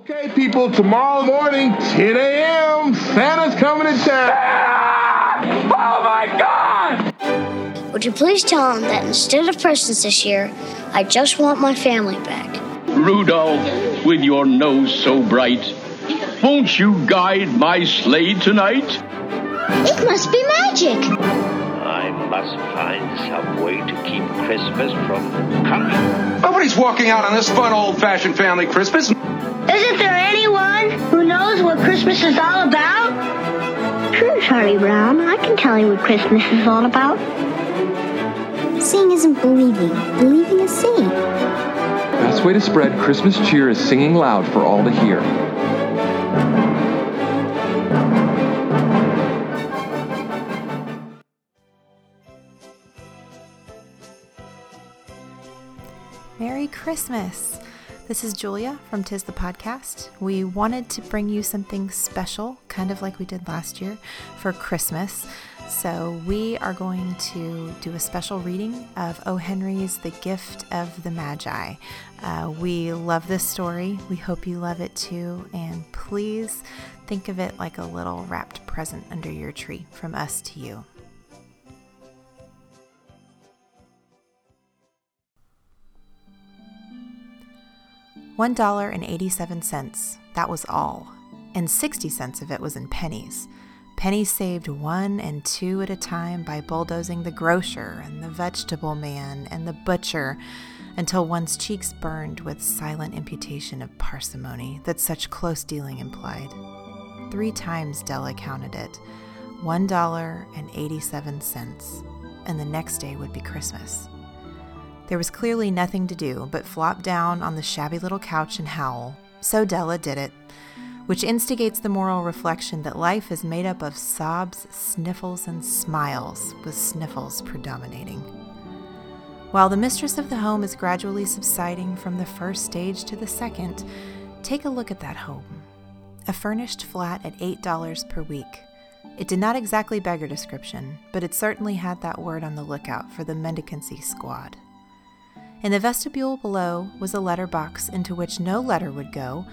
Okay, people, tomorrow morning, 10 a.m., Santa's coming to town. Oh my God! Would you please tell him that instead of presents this year, I just want my family back? Rudolph, with your nose so bright, won't you guide my sleigh tonight? It must be magic. I must find some way to keep Christmas from coming. Nobody's walking out on this fun old fashioned family Christmas. Isn't there anyone who knows what Christmas is all about? Sure, Charlie Brown. I can tell you what Christmas is all about. Seeing isn't believing. Believing is seeing. Best way to spread Christmas cheer is singing loud for all to hear. Christmas! This is Julia from Tis the Podcast. We wanted to bring you something special, kind of like we did last year for Christmas. So, we are going to do a special reading of O. Henry's The Gift of the Magi. Uh, we love this story. We hope you love it too. And please think of it like a little wrapped present under your tree from us to you. $1.87. That was all. And 60 cents of it was in pennies. Pennies saved one and two at a time by bulldozing the grocer and the vegetable man and the butcher until one's cheeks burned with silent imputation of parsimony that such close dealing implied. Three times Della counted it $1.87, and the next day would be Christmas. There was clearly nothing to do but flop down on the shabby little couch and howl. So Della did it, which instigates the moral reflection that life is made up of sobs, sniffles, and smiles, with sniffles predominating. While the mistress of the home is gradually subsiding from the first stage to the second, take a look at that home. A furnished flat at $8 per week. It did not exactly beggar description, but it certainly had that word on the lookout for the mendicancy squad. In the vestibule below was a letter box into which no letter would go,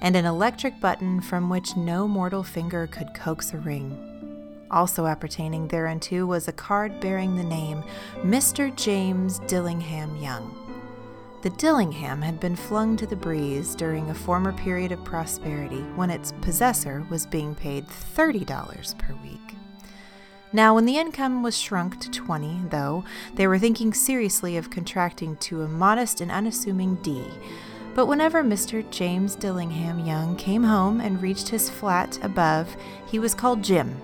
and an electric button from which no mortal finger could coax a ring. Also appertaining thereunto was a card bearing the name Mr. James Dillingham Young. The Dillingham had been flung to the breeze during a former period of prosperity when its possessor was being paid $30 per week. Now, when the income was shrunk to 20, though, they were thinking seriously of contracting to a modest and unassuming D. But whenever Mr. James Dillingham Young came home and reached his flat above, he was called Jim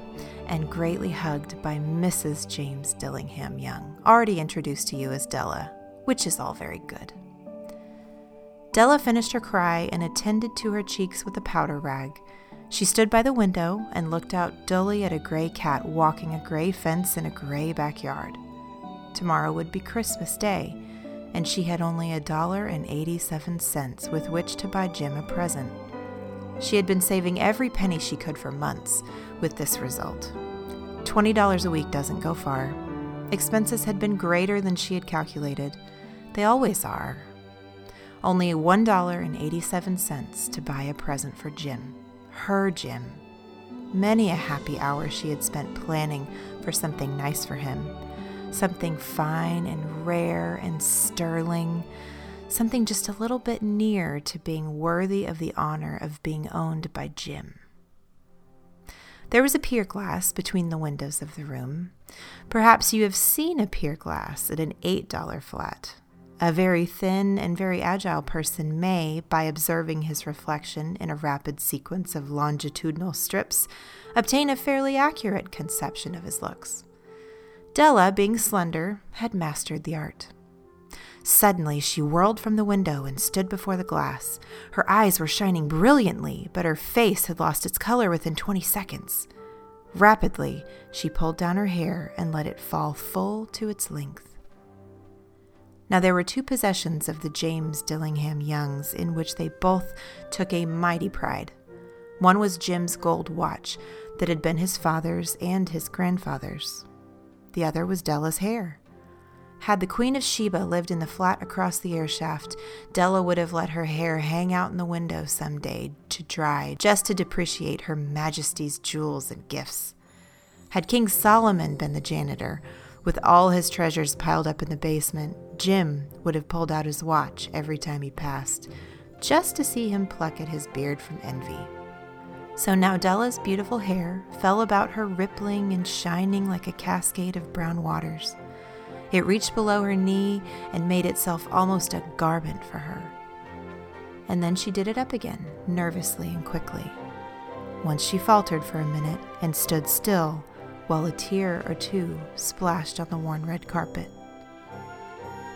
and greatly hugged by Mrs. James Dillingham Young, already introduced to you as Della, which is all very good. Della finished her cry and attended to her cheeks with a powder rag. She stood by the window and looked out dully at a gray cat walking a gray fence in a gray backyard. Tomorrow would be Christmas Day, and she had only a dollar and eighty-seven cents with which to buy Jim a present. She had been saving every penny she could for months, with this result. $20 a week doesn't go far. Expenses had been greater than she had calculated. They always are. Only $1.87 to buy a present for Jim her Jim. Many a happy hour she had spent planning for something nice for him, something fine and rare and sterling, something just a little bit near to being worthy of the honor of being owned by Jim. There was a pier glass between the windows of the room. Perhaps you have seen a pier glass at an $8 flat. A very thin and very agile person may, by observing his reflection in a rapid sequence of longitudinal strips, obtain a fairly accurate conception of his looks. Della, being slender, had mastered the art. Suddenly, she whirled from the window and stood before the glass. Her eyes were shining brilliantly, but her face had lost its color within 20 seconds. Rapidly, she pulled down her hair and let it fall full to its length. Now, there were two possessions of the James Dillingham Youngs in which they both took a mighty pride. One was Jim's gold watch that had been his father's and his grandfather's. The other was Della's hair. Had the Queen of Sheba lived in the flat across the air shaft, Della would have let her hair hang out in the window some day to dry, just to depreciate her Majesty's jewels and gifts. Had King Solomon been the janitor, with all his treasures piled up in the basement, Jim would have pulled out his watch every time he passed, just to see him pluck at his beard from envy. So now Della's beautiful hair fell about her rippling and shining like a cascade of brown waters. It reached below her knee and made itself almost a garment for her. And then she did it up again, nervously and quickly. Once she faltered for a minute and stood still while a tear or two splashed on the worn red carpet.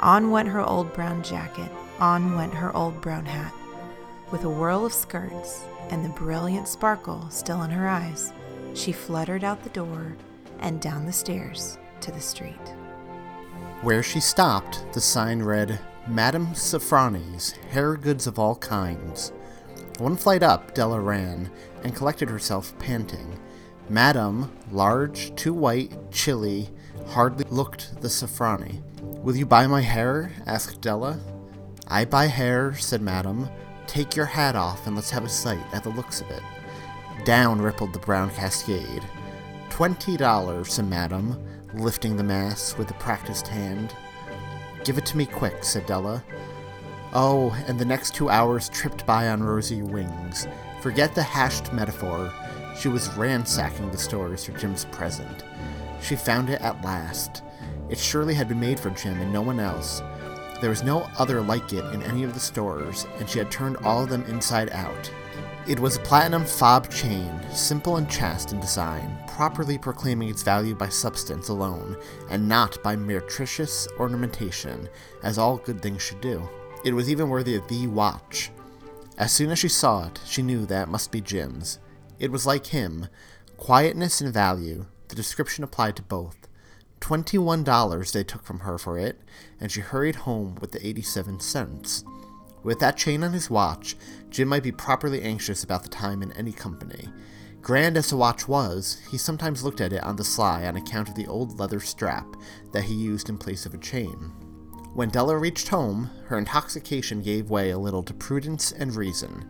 On went her old brown jacket, on went her old brown hat. With a whirl of skirts and the brilliant sparkle still in her eyes, she fluttered out the door and down the stairs to the street. Where she stopped, the sign read, Madame Sofronie's, hair goods of all kinds. One flight up, Della ran and collected herself, panting. Madame, large, too white, chilly, hardly looked the Safrani. Will you buy my hair? asked Della. I buy hair, said Madame. Take your hat off and let's have a sight at the looks of it. Down rippled the brown cascade. Twenty dollars, said Madame, lifting the mass with a practiced hand. Give it to me quick, said Della. Oh, and the next two hours tripped by on rosy wings. Forget the hashed metaphor. She was ransacking the stores for Jim's present. She found it at last. It surely had been made for Jim and no one else. There was no other like it in any of the stores, and she had turned all of them inside out. It was a platinum fob chain, simple and chaste in design, properly proclaiming its value by substance alone, and not by meretricious ornamentation, as all good things should do. It was even worthy of the watch. As soon as she saw it, she knew that it must be Jim's. It was like him quietness and value, the description applied to both. Twenty-one dollars they took from her for it, and she hurried home with the eighty-seven cents. With that chain on his watch, Jim might be properly anxious about the time in any company. Grand as the watch was, he sometimes looked at it on the sly on account of the old leather strap that he used in place of a chain. When Della reached home, her intoxication gave way a little to prudence and reason.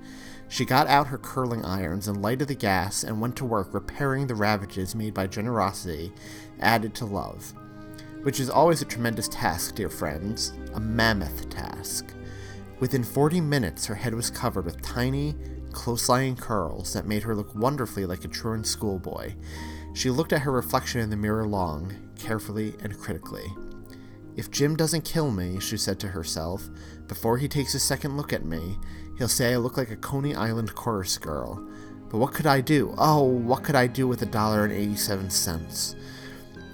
She got out her curling irons and lighted the gas and went to work repairing the ravages made by generosity added to love. Which is always a tremendous task, dear friends, a mammoth task. Within 40 minutes, her head was covered with tiny, close lying curls that made her look wonderfully like a truant schoolboy. She looked at her reflection in the mirror long, carefully, and critically. If Jim doesn't kill me, she said to herself, before he takes a second look at me, he'll say I look like a Coney Island chorus girl. But what could I do? Oh, what could I do with a dollar and eighty-seven cents?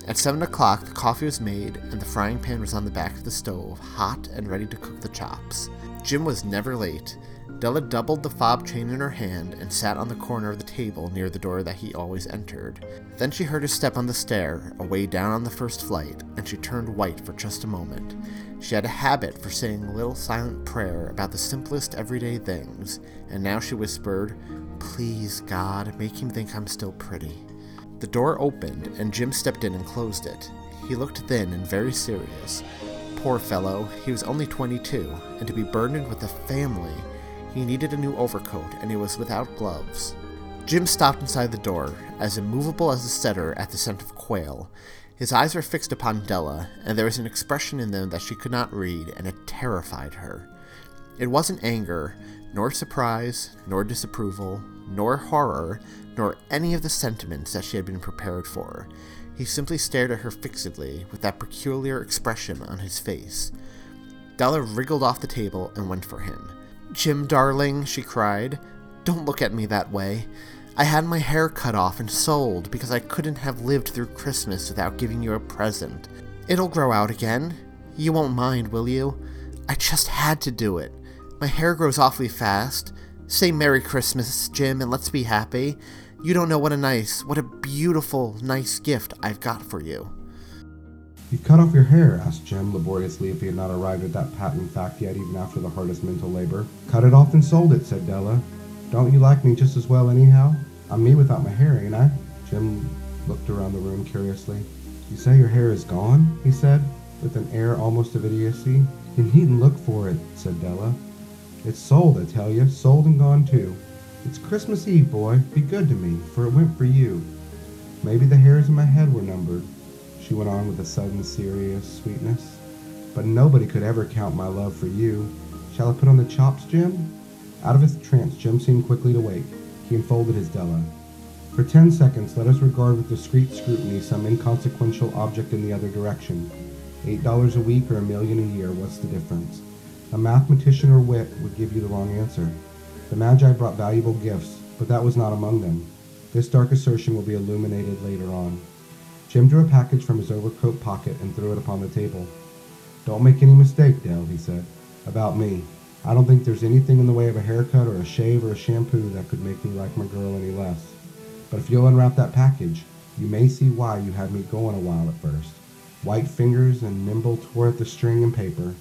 At seven o'clock, the coffee was made, and the frying pan was on the back of the stove, hot and ready to cook the chops. Jim was never late. Della doubled the fob chain in her hand and sat on the corner of the table near the door that he always entered. Then she heard his step on the stair, away down on the first flight, and she turned white for just a moment. She had a habit for saying a little silent prayer about the simplest everyday things, and now she whispered, Please, God, make him think I'm still pretty. The door opened, and Jim stepped in and closed it. He looked thin and very serious. Poor fellow, he was only 22, and to be burdened with a family he needed a new overcoat, and he was without gloves. Jim stopped inside the door, as immovable as a setter at the scent of quail. His eyes were fixed upon Della, and there was an expression in them that she could not read, and it terrified her. It wasn't anger, nor surprise, nor disapproval, nor horror, nor any of the sentiments that she had been prepared for. He simply stared at her fixedly, with that peculiar expression on his face. Della wriggled off the table and went for him. Jim, darling, she cried, don't look at me that way. I had my hair cut off and sold because I couldn't have lived through Christmas without giving you a present. It'll grow out again. You won't mind, will you? I just had to do it. My hair grows awfully fast. Say Merry Christmas, Jim, and let's be happy. You don't know what a nice, what a beautiful, nice gift I've got for you. You cut off your hair? asked Jim laboriously if he had not arrived at that patent fact yet, even after the hardest mental labor. Cut it off and sold it, said Della. Don't you like me just as well, anyhow? I'm me without my hair, ain't I? Jim looked around the room curiously. You say your hair is gone? he said. with an air almost of idiocy. You needn't look for it, said Della. It's sold, I tell you, sold and gone too. It's Christmas Eve, boy. Be good to me, for it went for you. Maybe the hairs in my head were numbered, she went on with a sudden serious sweetness. But nobody could ever count my love for you. Shall I put on the chops, Jim? Out of his trance, Jim seemed quickly to wake. He enfolded his Della. For ten seconds, let us regard with discreet scrutiny some inconsequential object in the other direction. Eight dollars a week or a million a year, what's the difference? A mathematician or wit would give you the wrong answer. The Magi brought valuable gifts, but that was not among them. This dark assertion will be illuminated later on. Jim drew a package from his overcoat pocket and threw it upon the table. Don't make any mistake, Dell, he said, about me. I don't think there's anything in the way of a haircut or a shave or a shampoo that could make me like my girl any less. But if you'll unwrap that package, you may see why you had me going a while at first. White fingers and nimble tore at the string and paper,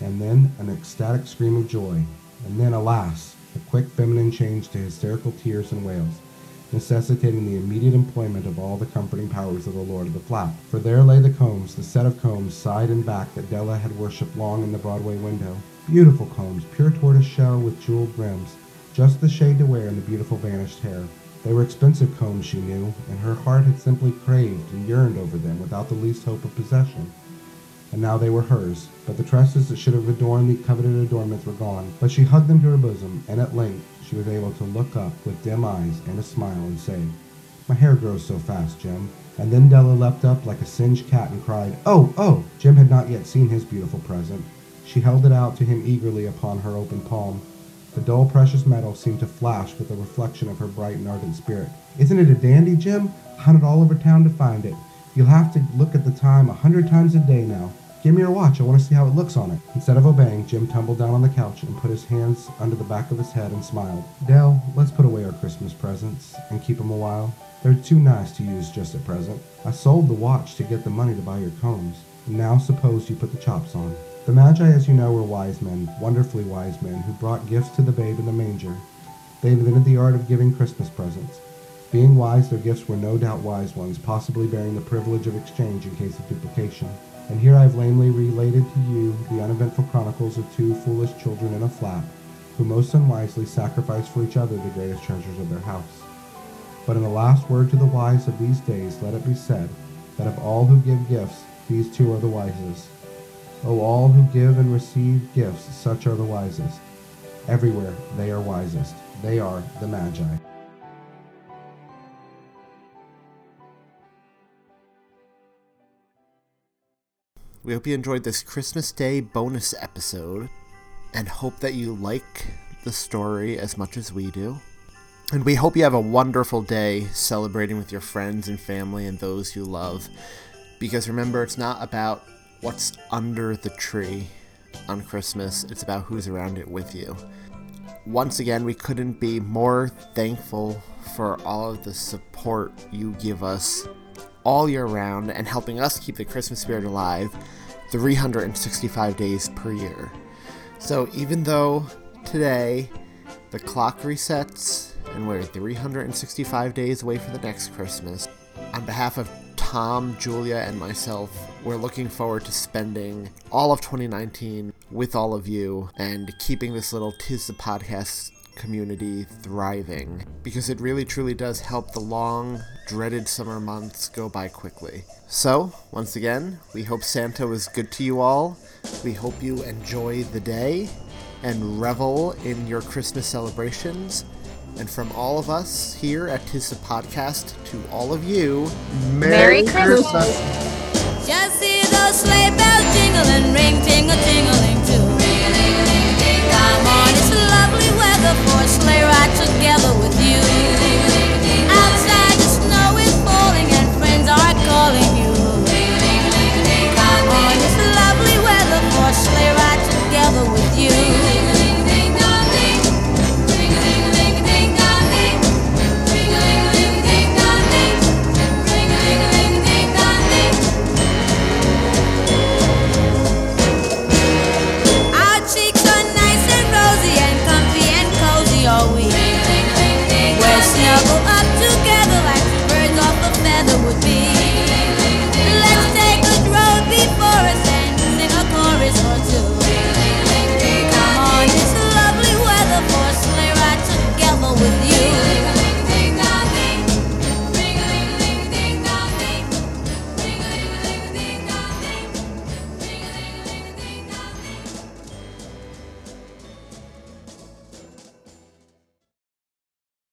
and then an ecstatic scream of joy, and then, alas, a quick feminine change to hysterical tears and wails, necessitating the immediate employment of all the comforting powers of the Lord of the Flat. For there lay the combs, the set of combs, side and back, that Della had worshipped long in the Broadway window. Beautiful combs, pure tortoise shell with jeweled brims, just the shade to wear in the beautiful vanished hair. They were expensive combs, she knew, and her heart had simply craved and yearned over them without the least hope of possession. And now they were hers, but the tresses that should have adorned the coveted adornments were gone. But she hugged them to her bosom, and at length she was able to look up with dim eyes and a smile and say, My hair grows so fast, Jim. And then Della leapt up like a singed cat and cried, Oh, oh! Jim had not yet seen his beautiful present. She held it out to him eagerly upon her open palm. The dull, precious metal seemed to flash with the reflection of her bright and ardent spirit. Isn't it a dandy, Jim? Hunted all over town to find it. You'll have to look at the time a hundred times a day now. Give me your watch. I want to see how it looks on it. Instead of obeying, Jim tumbled down on the couch and put his hands under the back of his head and smiled. Dell, let's put away our Christmas presents and keep 'em a while. They're too nice to use just at present. I sold the watch to get the money to buy your combs. Now suppose you put the chops on. The Magi, as you know, were wise men, wonderfully wise men, who brought gifts to the babe in the manger. They invented the art of giving Christmas presents. Being wise, their gifts were no doubt wise ones, possibly bearing the privilege of exchange in case of duplication. And here I have lamely related to you the uneventful chronicles of two foolish children in a flat, who most unwisely sacrificed for each other the greatest treasures of their house. But in the last word to the wise of these days, let it be said that of all who give gifts, these two are the wisest. O all who give and receive gifts, such are the wisest. Everywhere they are wisest. They are the Magi. We hope you enjoyed this Christmas Day bonus episode and hope that you like the story as much as we do. And we hope you have a wonderful day celebrating with your friends and family and those you love. Because remember, it's not about what's under the tree on Christmas, it's about who's around it with you. Once again, we couldn't be more thankful for all of the support you give us all year round and helping us keep the Christmas spirit alive 365 days per year. So even though today the clock resets and we're 365 days away from the next Christmas, on behalf of Thom, Julia, and myself, we're looking forward to spending all of 2019 with all of you and keeping this little Tis the Podcast community thriving because it really truly does help the long, dreaded summer months go by quickly. So, once again, we hope Santa was good to you all. We hope you enjoy the day and revel in your Christmas celebrations. And from all of us here at Tis the Podcast to all of you, Merry, Merry Christmas. Christmas. Just see those sleigh bells jingle and ring, tingle, tingling too. Come on, it's lovely together for a sleigh ride together with you.